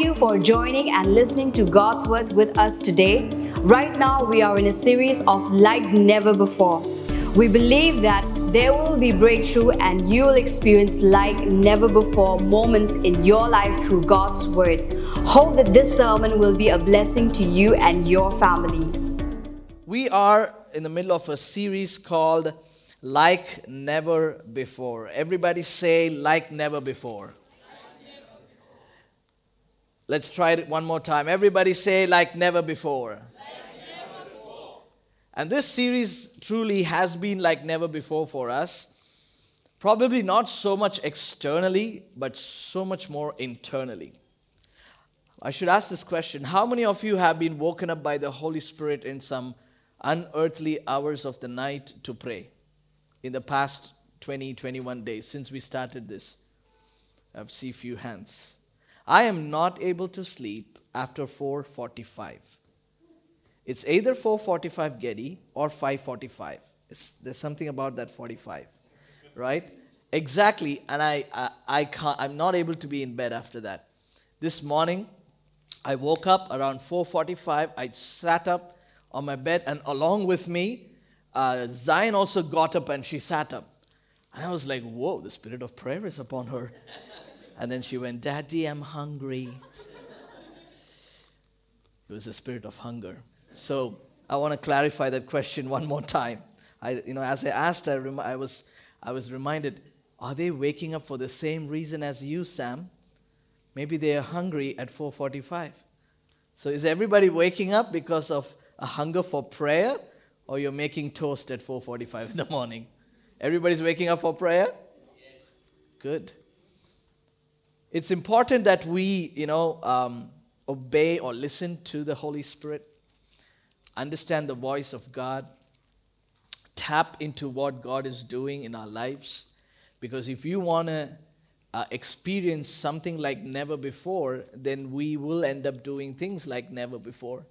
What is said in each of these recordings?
Thank you for joining and listening to God's Word with us today. Right now, we are in a series of Like Never Before. We believe that there will be breakthrough and you will experience like never before moments in your life through God's Word. Hope that this sermon will be a blessing to you and your family. We are in the middle of a series called Like Never Before. Everybody say, Like Never Before. Let's try it one more time. Everybody say, Like Never Before. And this series truly has been like never before for us. Probably not so much externally, but so much more internally. I should ask this question How many of you have been woken up by the Holy Spirit in some unearthly hours of the night to pray in the past 20, 21 days since we started this? I see a few hands. I am not able to sleep after 4:45. It's either 4:45 Getty or 5:45. there's something about that 45, right? Exactly, and I, I, I can't. I'm not able to be in bed after that. This morning, I woke up around 4:45. I sat up on my bed, and along with me, uh, Zion also got up and she sat up. And I was like, whoa, the spirit of prayer is upon her. And then she went, Daddy, I'm hungry. it was a spirit of hunger. So I want to clarify that question one more time. I, you know, as I asked, I, rem- I, was, I was reminded, are they waking up for the same reason as you, Sam? Maybe they are hungry at 4:45. So is everybody waking up because of a hunger for prayer, or you're making toast at 4:45 in the morning? Everybody's waking up for prayer. Yes. Good. It's important that we, you know, um, obey or listen to the Holy Spirit understand the voice of God, tap into what God is doing in our lives. Because if you want to uh, experience something like never before, then we will end up doing things like never before.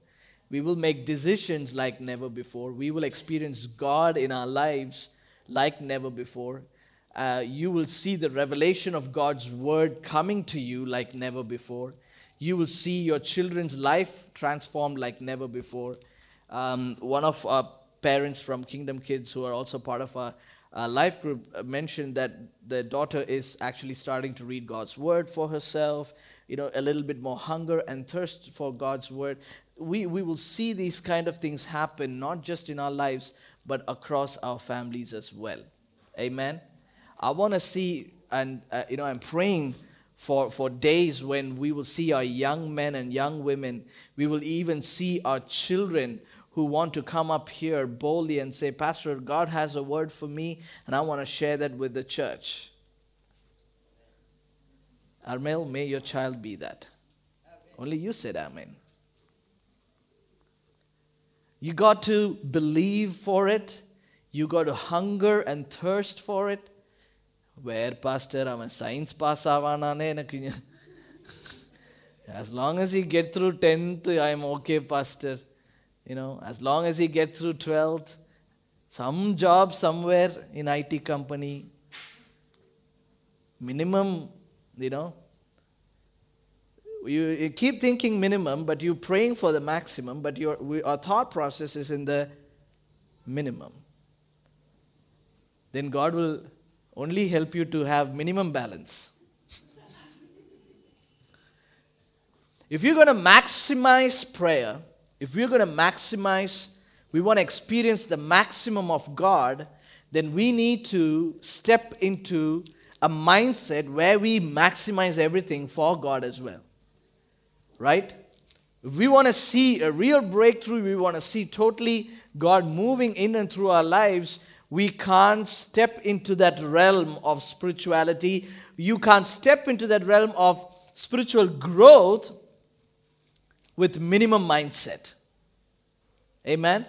We will make decisions like never before. We will experience God in our lives like never before. Uh, you will see the revelation of God's word coming to you like never before. You will see your children's life transformed like never before. Um, one of our parents from Kingdom Kids, who are also part of our uh, life group, uh, mentioned that their daughter is actually starting to read God's word for herself. You know, a little bit more hunger and thirst for God's word. We, we will see these kind of things happen, not just in our lives, but across our families as well. Amen. I want to see, and uh, you know, I'm praying for, for days when we will see our young men and young women. We will even see our children who want to come up here boldly and say, Pastor, God has a word for me, and I want to share that with the church. Armel, may your child be that. Amen. Only you said Amen. You got to believe for it. You got to hunger and thirst for it. Where, Pastor, I'm a science pass As long as you get through 10th, I'm okay, Pastor you know, as long as he gets through 12th, some job somewhere in IT company, minimum, you know. You, keep thinking minimum, but you're praying for the maximum, but your, our thought process is in the minimum. Then God will only help you to have minimum balance. if you're going to maximize prayer, if we're going to maximize, we want to experience the maximum of God, then we need to step into a mindset where we maximize everything for God as well. Right? If we want to see a real breakthrough, we want to see totally God moving in and through our lives, we can't step into that realm of spirituality. You can't step into that realm of spiritual growth with minimum mindset. Amen?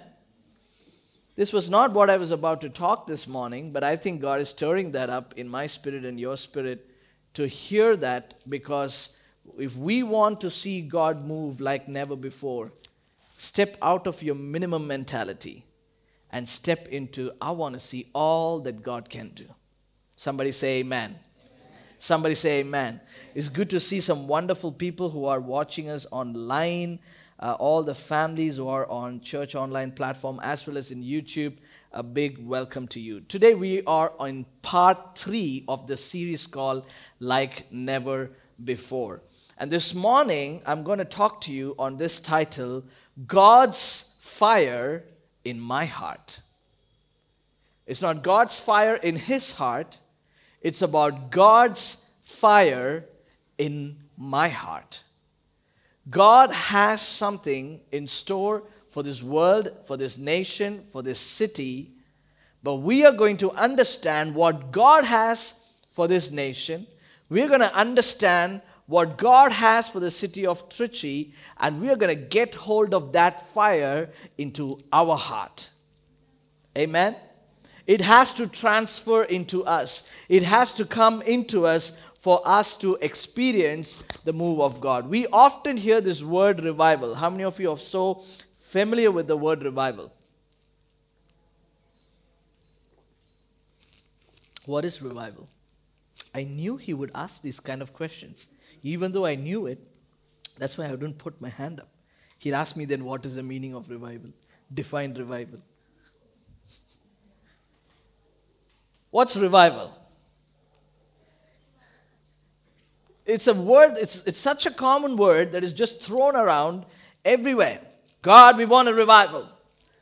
This was not what I was about to talk this morning, but I think God is stirring that up in my spirit and your spirit to hear that because if we want to see God move like never before, step out of your minimum mentality and step into, I want to see all that God can do. Somebody say, Amen. Somebody say amen. It's good to see some wonderful people who are watching us online, uh, all the families who are on church online platform as well as in YouTube. A big welcome to you. Today we are on part three of the series called Like Never Before. And this morning I'm going to talk to you on this title God's Fire in My Heart. It's not God's fire in his heart, it's about God's fire in my heart. God has something in store for this world, for this nation, for this city, but we are going to understand what God has for this nation. We're going to understand what God has for the city of Trichy, and we are going to get hold of that fire into our heart. Amen. It has to transfer into us, it has to come into us for us to experience the move of God. We often hear this word revival. How many of you are so familiar with the word revival? What is revival? I knew he would ask these kind of questions. Even though I knew it, that's why I didn't put my hand up. He'd ask me then, what is the meaning of revival? Define revival. What's revival? It's a word, it's, it's such a common word that is just thrown around everywhere. God, we want a revival.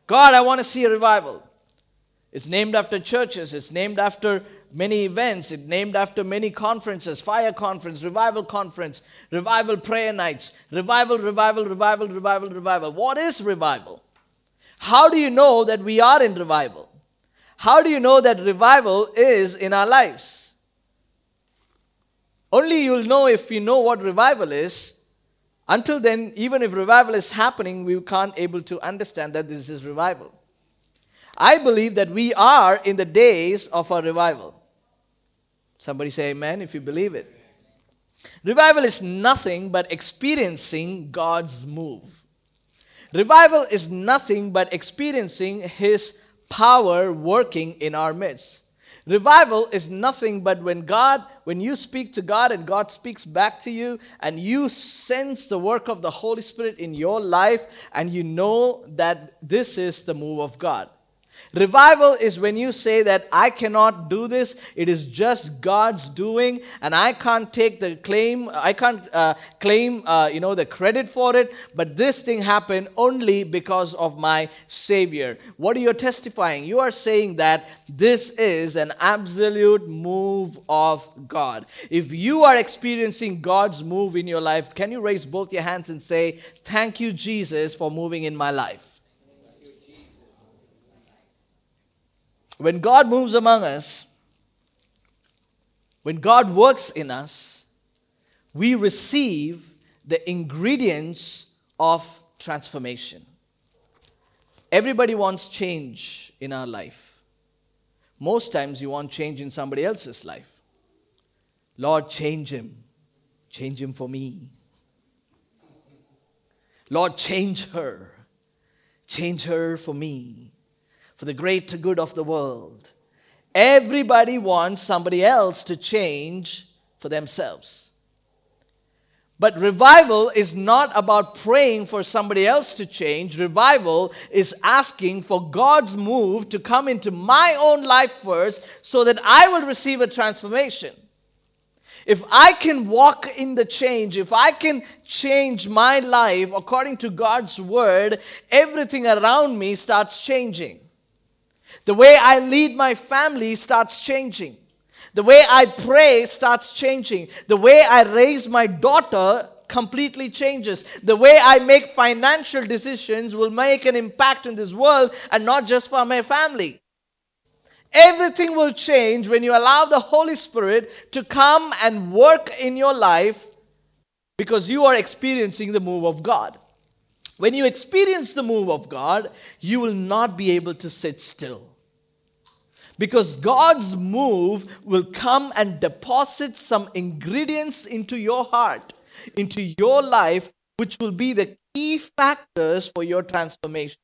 God, I want to see a revival. It's named after churches, it's named after many events, It named after many conferences fire conference, revival conference, revival prayer nights, revival, revival, revival, revival, revival. What is revival? How do you know that we are in revival? How do you know that revival is in our lives? Only you'll know if you know what revival is. Until then, even if revival is happening, we can't able to understand that this is revival. I believe that we are in the days of a revival. Somebody say amen if you believe it. Revival is nothing but experiencing God's move. Revival is nothing but experiencing His power working in our midst. Revival is nothing but when God, when you speak to God and God speaks back to you, and you sense the work of the Holy Spirit in your life, and you know that this is the move of God. Revival is when you say that I cannot do this, it is just God's doing, and I can't take the claim, I can't uh, claim, uh, you know, the credit for it, but this thing happened only because of my Savior. What are you testifying? You are saying that this is an absolute move of God. If you are experiencing God's move in your life, can you raise both your hands and say, Thank you, Jesus, for moving in my life? When God moves among us, when God works in us, we receive the ingredients of transformation. Everybody wants change in our life. Most times you want change in somebody else's life. Lord, change him. Change him for me. Lord, change her. Change her for me for the greater good of the world. Everybody wants somebody else to change for themselves. But revival is not about praying for somebody else to change. Revival is asking for God's move to come into my own life first so that I will receive a transformation. If I can walk in the change, if I can change my life according to God's word, everything around me starts changing. The way I lead my family starts changing. The way I pray starts changing. The way I raise my daughter completely changes. The way I make financial decisions will make an impact in this world and not just for my family. Everything will change when you allow the Holy Spirit to come and work in your life because you are experiencing the move of God. When you experience the move of God, you will not be able to sit still. Because God's move will come and deposit some ingredients into your heart, into your life, which will be the key factors for your transformation.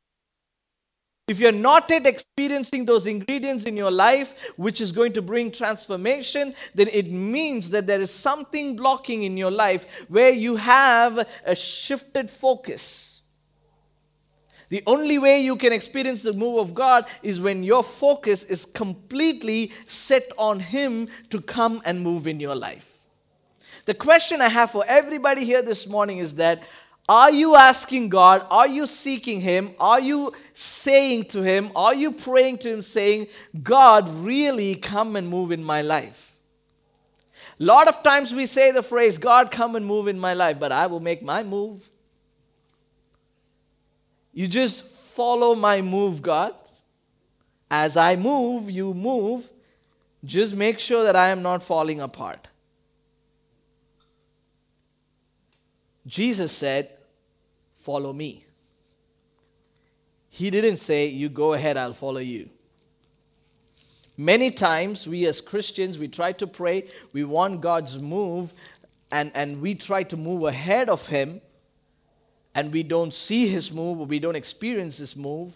if you're not yet experiencing those ingredients in your life, which is going to bring transformation, then it means that there is something blocking in your life where you have a shifted focus. The only way you can experience the move of God is when your focus is completely set on Him to come and move in your life. The question I have for everybody here this morning is that are you asking God? Are you seeking Him? Are you saying to Him? Are you praying to Him saying, God, really come and move in my life? A lot of times we say the phrase, God, come and move in my life, but I will make my move. You just follow my move, God. As I move, you move. Just make sure that I am not falling apart. Jesus said, Follow me. He didn't say, You go ahead, I'll follow you. Many times, we as Christians, we try to pray, we want God's move, and, and we try to move ahead of Him, and we don't see His move, we don't experience His move,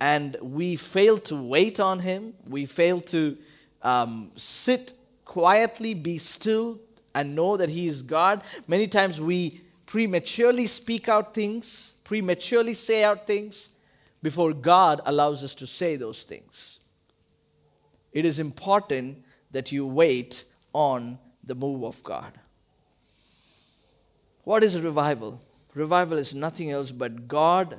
and we fail to wait on Him, we fail to um, sit quietly, be still, and know that He is God. Many times we prematurely speak out things, prematurely say out things, before God allows us to say those things. It is important that you wait on the move of God. What is revival? Revival is nothing else but God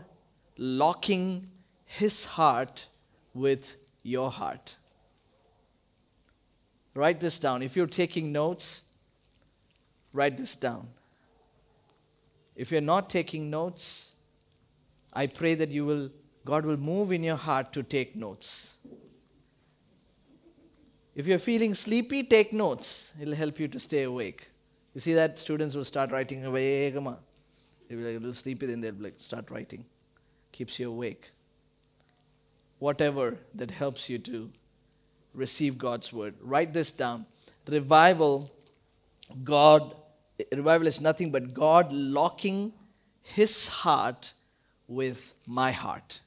locking His heart with your heart. Write this down. If you're taking notes, write this down. If you're not taking notes, I pray that you will, God will move in your heart to take notes. If you're feeling sleepy, take notes. It'll help you to stay awake. You see that students will start writing away. They'll like a little sleepy, then they'll like start writing. Keeps you awake. Whatever that helps you to receive God's word. Write this down. Revival, God revival is nothing but God locking his heart with my heart.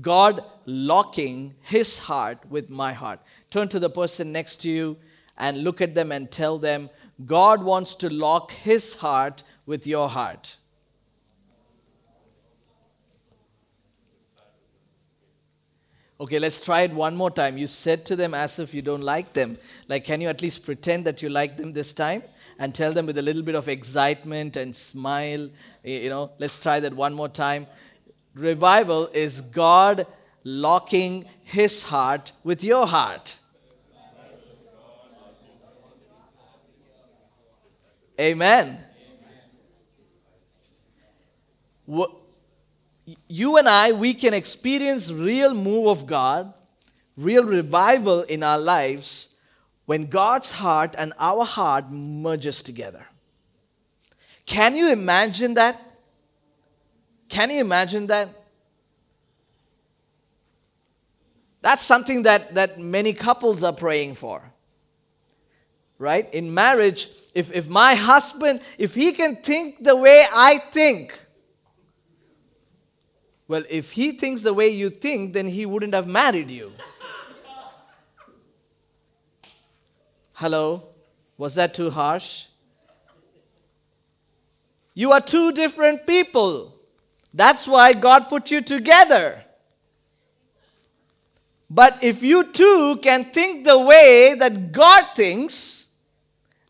God locking his heart with my heart. Turn to the person next to you and look at them and tell them, God wants to lock his heart with your heart. Okay, let's try it one more time. You said to them as if you don't like them. Like, can you at least pretend that you like them this time? and tell them with a little bit of excitement and smile. You know, let's try that one more time. Revival is God locking his heart with your heart. Amen. You and I, we can experience real move of God, real revival in our lives when God's heart and our heart merges together. Can you imagine that? Can you imagine that? That's something that, that many couples are praying for. Right? In marriage, if, if my husband, if he can think the way I think, well, if he thinks the way you think, then he wouldn't have married you. Hello? Was that too harsh? You are two different people. That's why God put you together. But if you two can think the way that God thinks,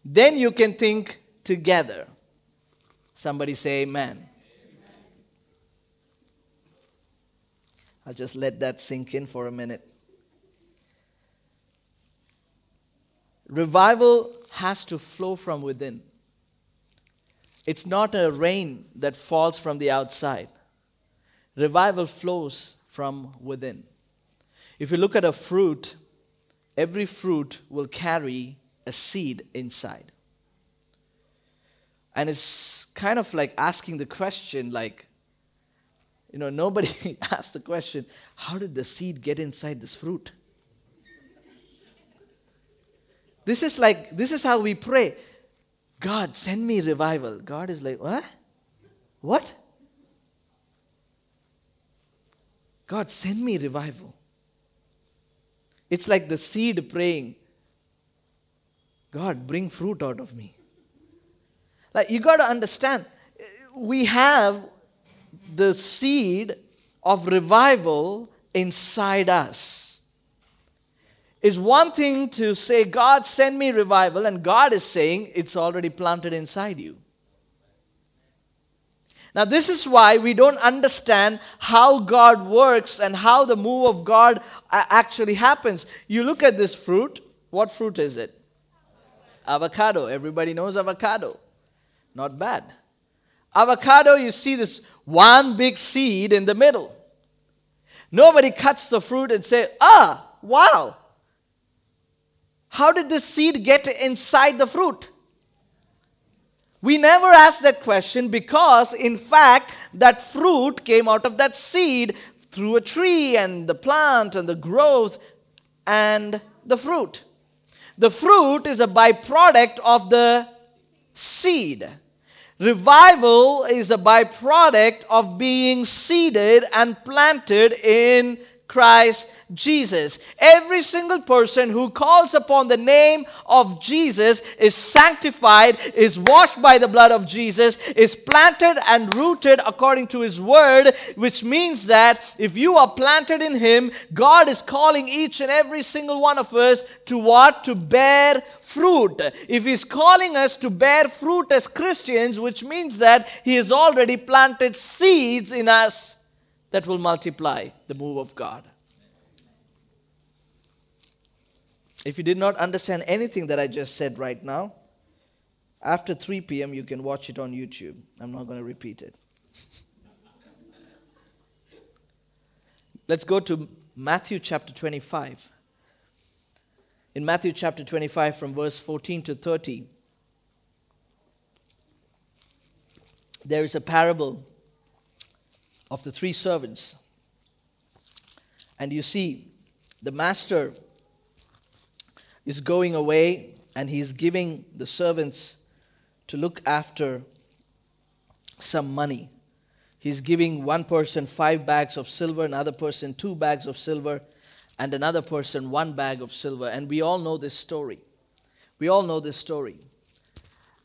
then you can think together. Somebody say amen. I'll just let that sink in for a minute. Revival has to flow from within. It's not a rain that falls from the outside. Revival flows from within. If you look at a fruit, every fruit will carry a seed inside. And it's kind of like asking the question, like, you know, nobody asked the question, how did the seed get inside this fruit? This is like, this is how we pray. God, send me revival. God is like, what? What? God, send me revival. It's like the seed praying, God, bring fruit out of me. Like, you got to understand, we have the seed of revival inside us. Is one thing to say, God, send me revival, and God is saying it's already planted inside you. Now, this is why we don't understand how God works and how the move of God uh, actually happens. You look at this fruit. What fruit is it? Avocado. Everybody knows avocado. Not bad. Avocado, you see this one big seed in the middle. Nobody cuts the fruit and say, ah, wow. How did this seed get inside the fruit? We never ask that question because, in fact, that fruit came out of that seed through a tree and the plant and the growth and the fruit. The fruit is a byproduct of the seed. Revival is a byproduct of being seeded and planted in Christ Jesus. Every single person who calls upon the name of Jesus is sanctified, is washed by the blood of Jesus, is planted and rooted according to his word, which means that if you are planted in him, God is calling each and every single one of us to what? To bear fruit. If He's calling us to bear fruit as Christians, which means that He has already planted seeds in us that will multiply the move of God. If you did not understand anything that I just said right now, after 3 p.m., you can watch it on YouTube. I'm not going to repeat it. Let's go to Matthew chapter 25. In Matthew chapter 25, from verse 14 to 30, there is a parable of the three servants. And you see, the master is going away and he's giving the servants to look after some money. He's giving one person five bags of silver, another person two bags of silver, and another person one bag of silver. And we all know this story. We all know this story.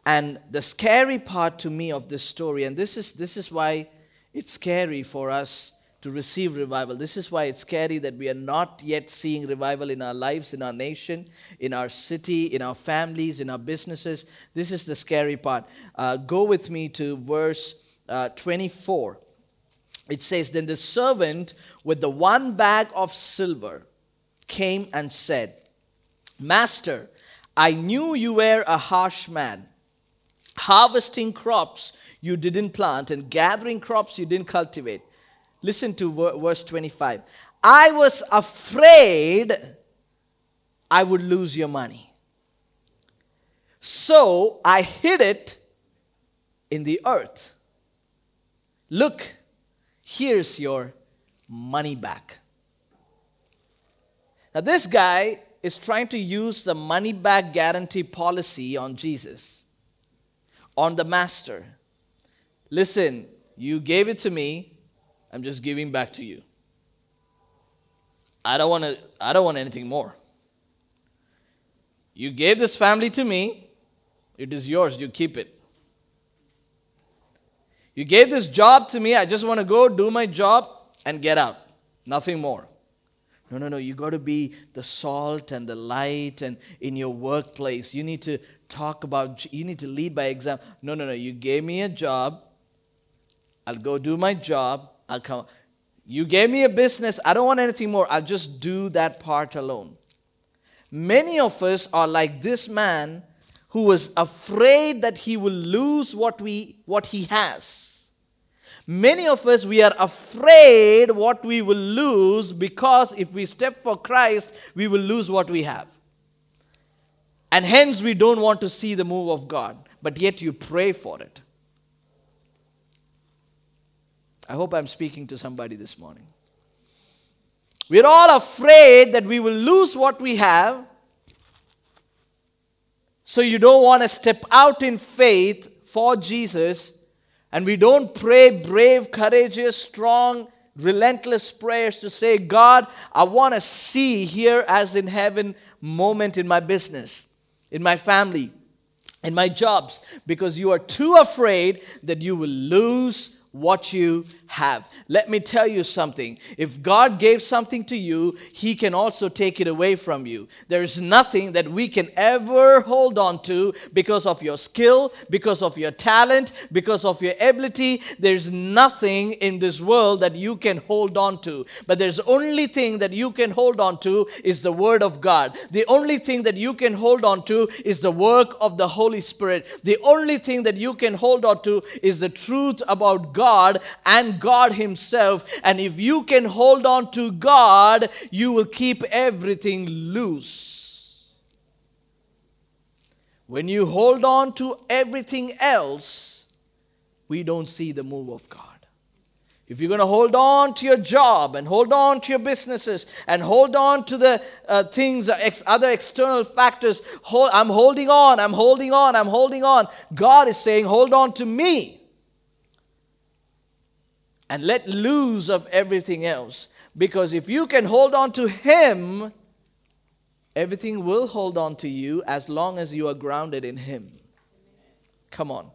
And the scary part to me of this story, and this is, this is why it's scary for us to receive revival. This is why it's scary that we are not yet seeing revival in our lives, in our nation, in our city, in our families, in our businesses. This is the scary part. Uh, go with me to verse uh, 24. It says, Then the servant with the one bag of silver came and said, Master, I knew you were a harsh man, harvesting crops you didn't plant and gathering crops you didn't cultivate. Listen to verse 25. I was afraid I would lose your money. So I hid it in the earth. Look, here's your money back. Now, this guy is trying to use the money back guarantee policy on Jesus, on the master. Listen, you gave it to me, I'm just giving back to you. I don't want to I don't want anything more. You gave this family to me, it is yours, you keep it. You gave this job to me, I just want to go do my job and get out. Nothing more. No, no, no. You got to be the salt and the light, and in your workplace, you need to talk about, you need to lead by example. No, no, no. You gave me a job. I'll go do my job. I'll come. You gave me a business. I don't want anything more. I'll just do that part alone. Many of us are like this man who was afraid that he will lose what, we, what he has. Many of us, we are afraid what we will lose because if we step for Christ, we will lose what we have. And hence, we don't want to see the move of God, but yet you pray for it. I hope I'm speaking to somebody this morning. We're all afraid that we will lose what we have. So you don't want to step out in faith for Jesus and we don't pray brave, courageous, strong relentless prayers to say, God, I want to see here as in heaven moment in my business, in my family, in my jobs, because you are too afraid that you will lose what you have. Let me tell you something. If God gave something to you, He can also take it away from you. There is nothing that we can ever hold on to because of your skill, because of your talent, because of your ability. There's nothing in this world that you can hold on to. But there's only thing that you can hold on to is the Word of God. The only thing that you can hold on to is the work of the Holy Spirit. The only thing that you can hold on to is the truth about God and God Himself. And if you can hold on to God, you will keep everything loose. When you hold on to everything else, we don't see the move of God. If you're going to hold on to your job and hold on to your businesses and hold on to the uh, things, ex- other external factors, hold, I'm holding on, I'm holding on, I'm holding on. God is saying, hold on to me and let loose of everything else. Because if you can hold on to Him, everything will hold on to you as long as you are grounded in Him. Come on.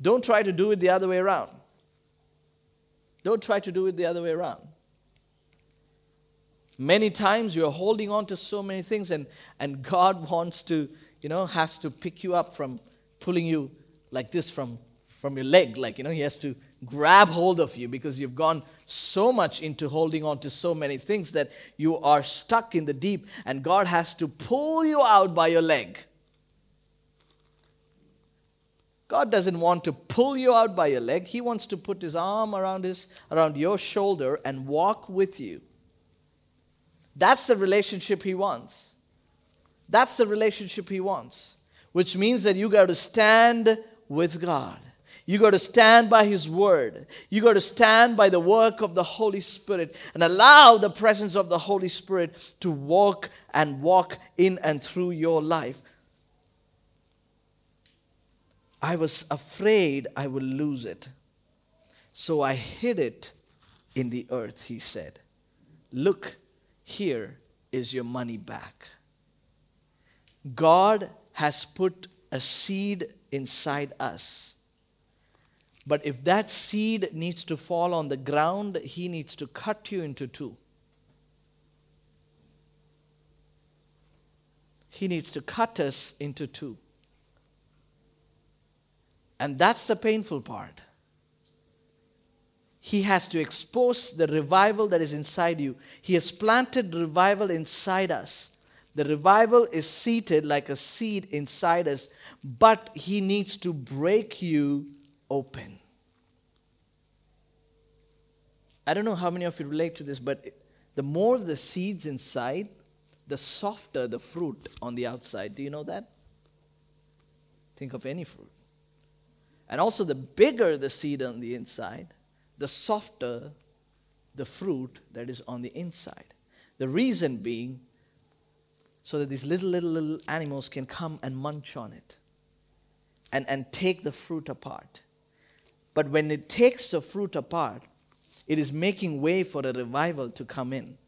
Don't try to do it the other way around. Don't try to do it the other way around. Many times you're holding on to so many things, and, and God wants to, you know, has to pick you up from pulling you like this from, from your leg. Like, you know, He has to grab hold of you because you've gone so much into holding on to so many things that you are stuck in the deep, and God has to pull you out by your leg. God doesn't want to pull you out by your leg. He wants to put his arm around his around your shoulder and walk with you. That's the relationship he wants. That's the relationship he wants, which means that you got to stand with God. You got to stand by His Word. You got to stand by the work of the Holy Spirit and allow the presence of the Holy Spirit to walk and walk in and through your life. I was afraid I would lose it. So I hid it in the earth, he said. Look, here is your money back. God has put a seed inside us but if that seed needs to fall on the ground, he needs to cut you into two. He needs to cut us into two. And that's the painful part. He has to expose the revival that is inside you. He has planted revival inside us. The revival is seated like a seed inside us, but He needs to break you open. I don't know how many of you relate to this, but the more the seeds inside, the softer the fruit on the outside. Do you know that? Think of any fruit. And also, the bigger the seed on the inside, the softer the fruit that is on the inside. The reason being, so that these little, little, little animals can come and munch on it and, and take the fruit apart. But when it takes the fruit apart, it is making way for a revival to come in.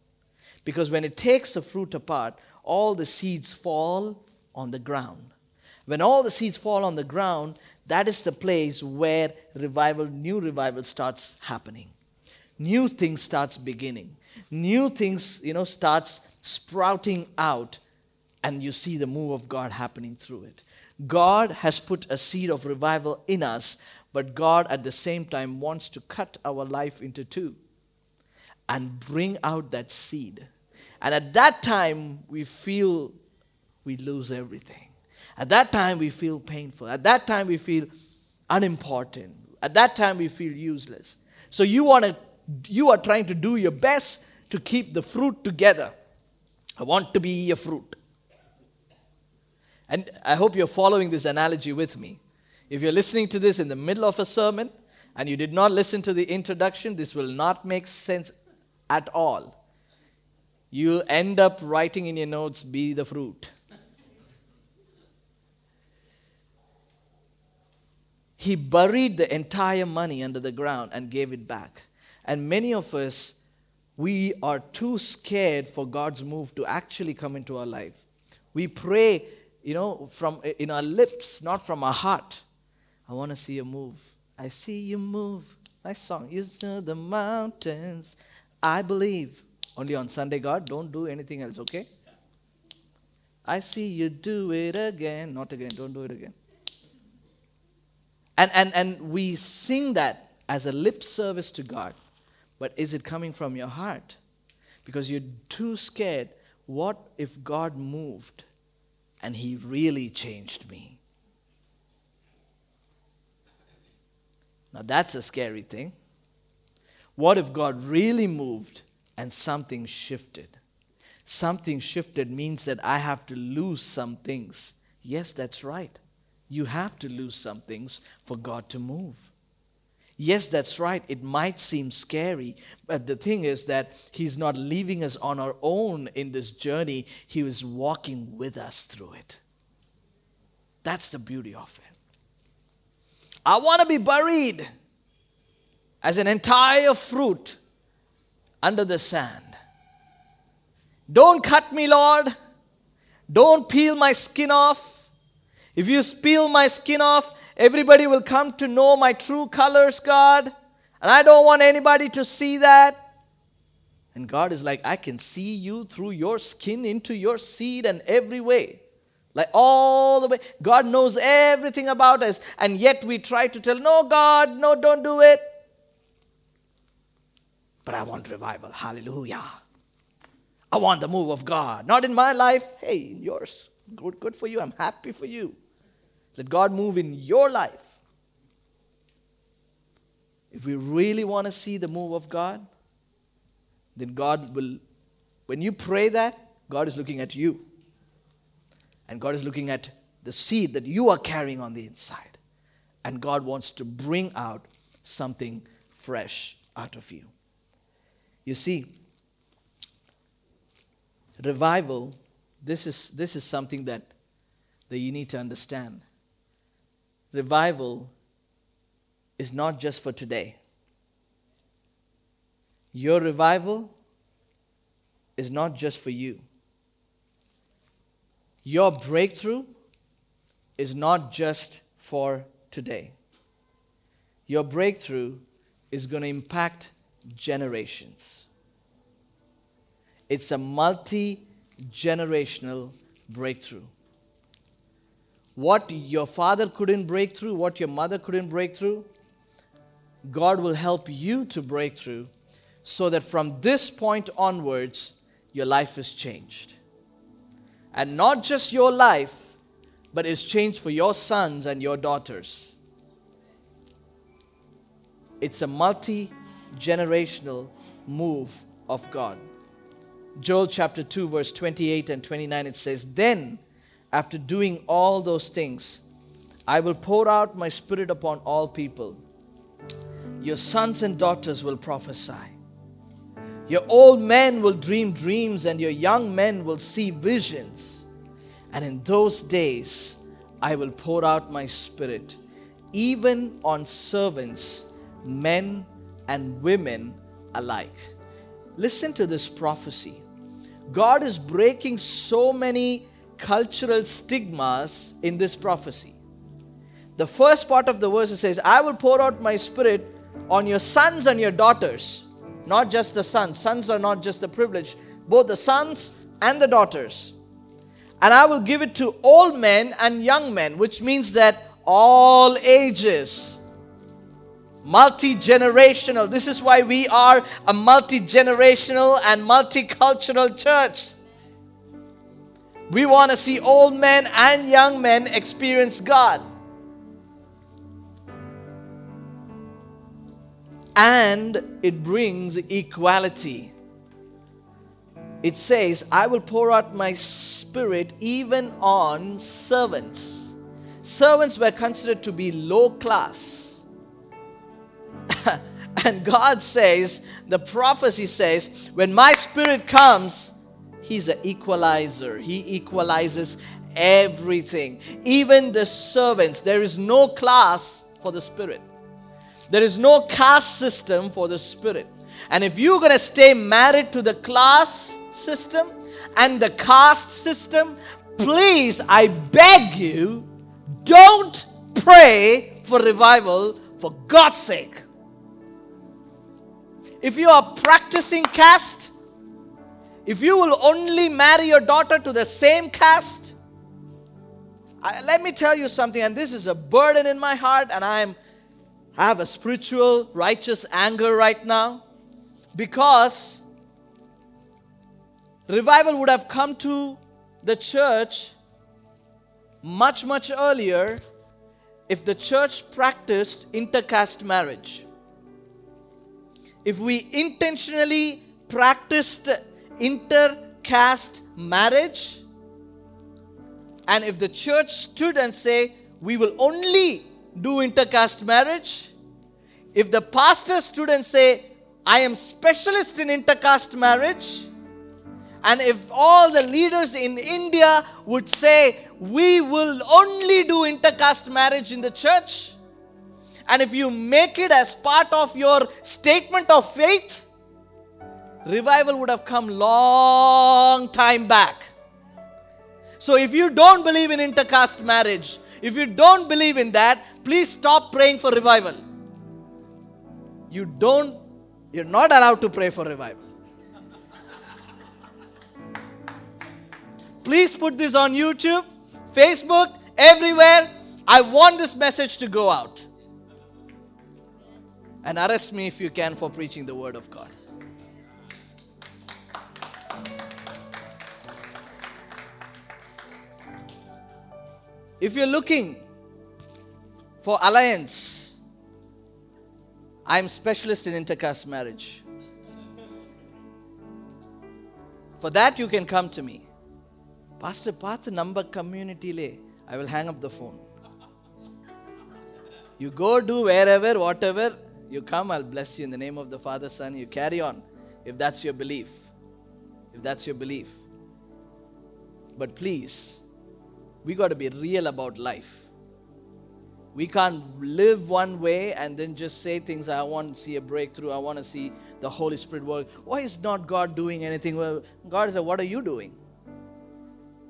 Because when it takes the fruit apart, all the seeds fall on the ground. When all the seeds fall on the ground, that is the place where revival, new revival starts happening. New things starts beginning. New things, you know, starts sprouting out and you see the move of God happening through it. God has put a seed of revival in us, but God at the same time wants to cut our life into two and bring out that seed. And at that time, we feel we lose everything. At that time, we feel painful. At that time, we feel unimportant. At that time, we feel useless. So you want to, you are trying to do your best to keep the fruit together. I want to be a fruit. And I hope you're following this analogy with me. If you're listening to this in the middle of a sermon and you did not listen to the introduction, this will not make sense at all. You'll end up writing in your notes, be the fruit. He buried the entire money under the ground and gave it back. And many of us, we are too scared for God's move to actually come into our life. We pray, you know, from in our lips, not from our heart. I want to see you move. I see you move. Nice song. You know the mountains. I believe. Only on Sunday, God. Don't do anything else, okay? I see you do it again. Not again. Don't do it again. And, and, and we sing that as a lip service to God. But is it coming from your heart? Because you're too scared. What if God moved and He really changed me? Now that's a scary thing. What if God really moved and something shifted? Something shifted means that I have to lose some things. Yes, that's right. You have to lose some things for God to move. Yes, that's right. It might seem scary, but the thing is that He's not leaving us on our own in this journey. He was walking with us through it. That's the beauty of it. I want to be buried as an entire fruit under the sand. Don't cut me, Lord. Don't peel my skin off. If you peel my skin off, Everybody will come to know my true colors, God. And I don't want anybody to see that. And God is like, I can see you through your skin into your seed and every way. Like all the way. God knows everything about us. And yet we try to tell, no, God, no, don't do it. But I want revival. Hallelujah. I want the move of God. Not in my life. Hey, in yours. Good, good for you. I'm happy for you. Let God move in your life. If we really want to see the move of God, then God will, when you pray that, God is looking at you. And God is looking at the seed that you are carrying on the inside. And God wants to bring out something fresh out of you. You see, revival, this is, this is something that, that you need to understand revival is not just for today. Your revival is not just for you. Your breakthrough is not just for today. Your breakthrough is going to impact generations. It's a multi generational breakthrough what your father couldn't break through, what your mother couldn't break through, God will help you to break through so that from this point onwards, your life is changed. And not just your life, but is changed for your sons and your daughters. It's a multi generational move of God. Joel chapter 2, verse 28 and 29, it says, Then after doing all those things, I will pour out my spirit upon all people. Your sons and daughters will prophesy. Your old men will dream dreams, and your young men will see visions. And in those days, I will pour out my spirit, even on servants, men and women alike. Listen to this prophecy. God is breaking so many cultural stigmas in this prophecy. The first part of the verse says, I will pour out my spirit on your sons and your daughters. Not just the sons. Sons are not just the privilege, both the sons and the daughters. And I will give it to old men and young men, which means that all ages multi generational. This is why we are a multi generational and multicultural church. We want to see old men and young men experience God. And it brings equality. It says, I will pour out my spirit even on servants. Servants were considered to be low class. and God says, the prophecy says, when my spirit comes, He's an equalizer. He equalizes everything. Even the servants, there is no class for the Spirit. There is no caste system for the Spirit. And if you're going to stay married to the class system and the caste system, please, I beg you, don't pray for revival for God's sake. If you are practicing caste, if you will only marry your daughter to the same caste, I, let me tell you something, and this is a burden in my heart, and I am I have a spiritual, righteous anger right now because revival would have come to the church much, much earlier if the church practiced intercaste marriage. If we intentionally practiced intercaste marriage, and if the church stood and say, we will only do intercaste marriage, if the pastor and say, I am specialist in intercaste marriage, and if all the leaders in India would say, we will only do intercaste marriage in the church, and if you make it as part of your statement of faith, revival would have come long time back. So if you don't believe in intercaste marriage, if you don't believe in that, please stop praying for revival. You don't, you're not allowed to pray for revival. please put this on YouTube, Facebook, everywhere. I want this message to go out. And arrest me if you can for preaching the word of God. If you're looking for alliance. I'm specialist in intercaste marriage. For that, you can come to me. Pastor, path number community le. I will hang up the phone. You go do wherever, whatever, you come, I'll bless you in the name of the Father, Son. You carry on if that's your belief. If that's your belief. But please, we got to be real about life. We can't live one way and then just say things. I want to see a breakthrough. I want to see the Holy Spirit work. Why is not God doing anything? Well, God said, What are you doing?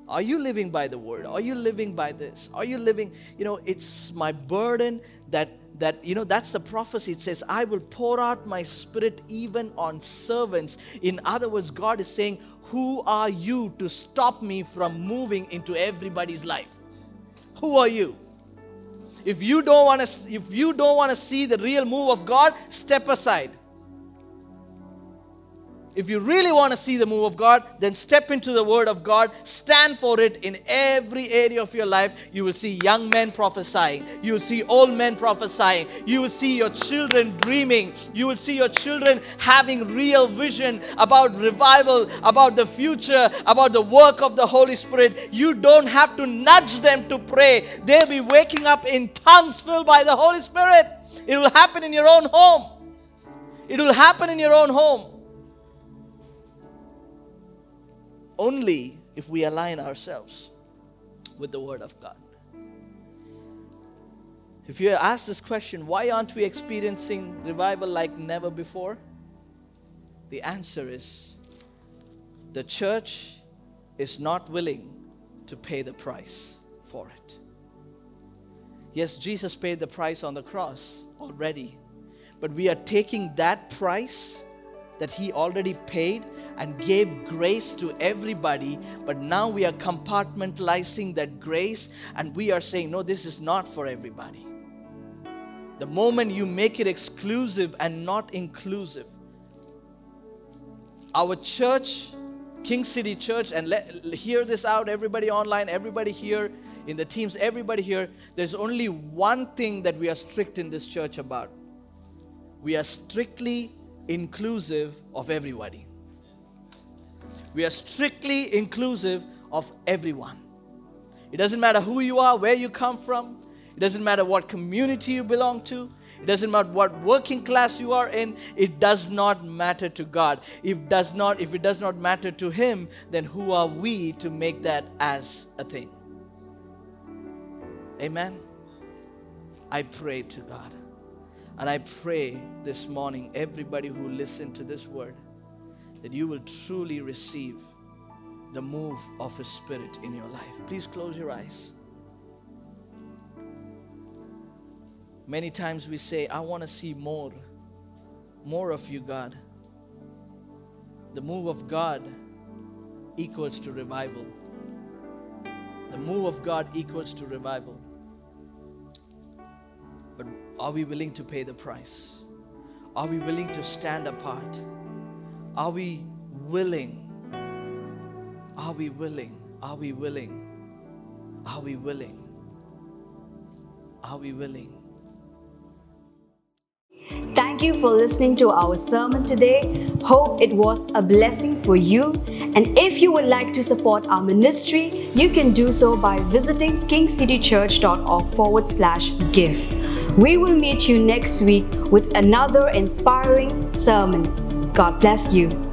Are you living by the word? Are you living by this? Are you living? You know, it's my burden that that you know that's the prophecy it says i will pour out my spirit even on servants in other words god is saying who are you to stop me from moving into everybody's life? Who are you? If you don't want to if you don't want to see the real move of God, step aside. If you really want to see the move of God, then step into the Word of God, stand for it in every area of your life. You will see young men prophesying, you will see old men prophesying, you will see your children dreaming, you will see your children having real vision about revival, about the future, about the work of the Holy Spirit. You don't have to nudge them to pray, they'll be waking up in tongues filled by the Holy Spirit. It will happen in your own home. It will happen in your own home. Only if we align ourselves with the Word of God. If you ask this question, why aren't we experiencing revival like never before? The answer is the church is not willing to pay the price for it. Yes, Jesus paid the price on the cross already, but we are taking that price that He already paid and gave grace to everybody, but now we are compartmentalizing that grace and we are saying, no, this is not for everybody. The moment you make it exclusive and not inclusive, our church, King City Church, and let, hear this out, everybody online, everybody here in the teams, everybody here, there's only one thing that we are strict in this church about. We are strictly inclusive of everybody. We are strictly inclusive of everyone. It doesn't matter who you are, where you come from, it doesn't matter what community you belong to. It doesn't matter what working class you are in. It does not matter to God. If does not, if it does not matter to Him, then who are we to make that as a thing? Amen. I pray to God. And I pray this morning, everybody who listened to this word, that you will truly receive the move of His Spirit in your life. Please close your eyes. Many times we say, I want to see more, more of you, God. The move of God equals to revival. The move of God equals to revival. But are we willing to pay the price? Are we willing to stand apart? Are we willing? Are we willing? Are we willing? Are we willing? Are we willing? Thank you for listening to our sermon today. Hope it was a blessing for you. And if you would like to support our ministry, you can do so by visiting kingcitychurch.org forward slash give. We will meet you next week with another inspiring sermon. God bless you.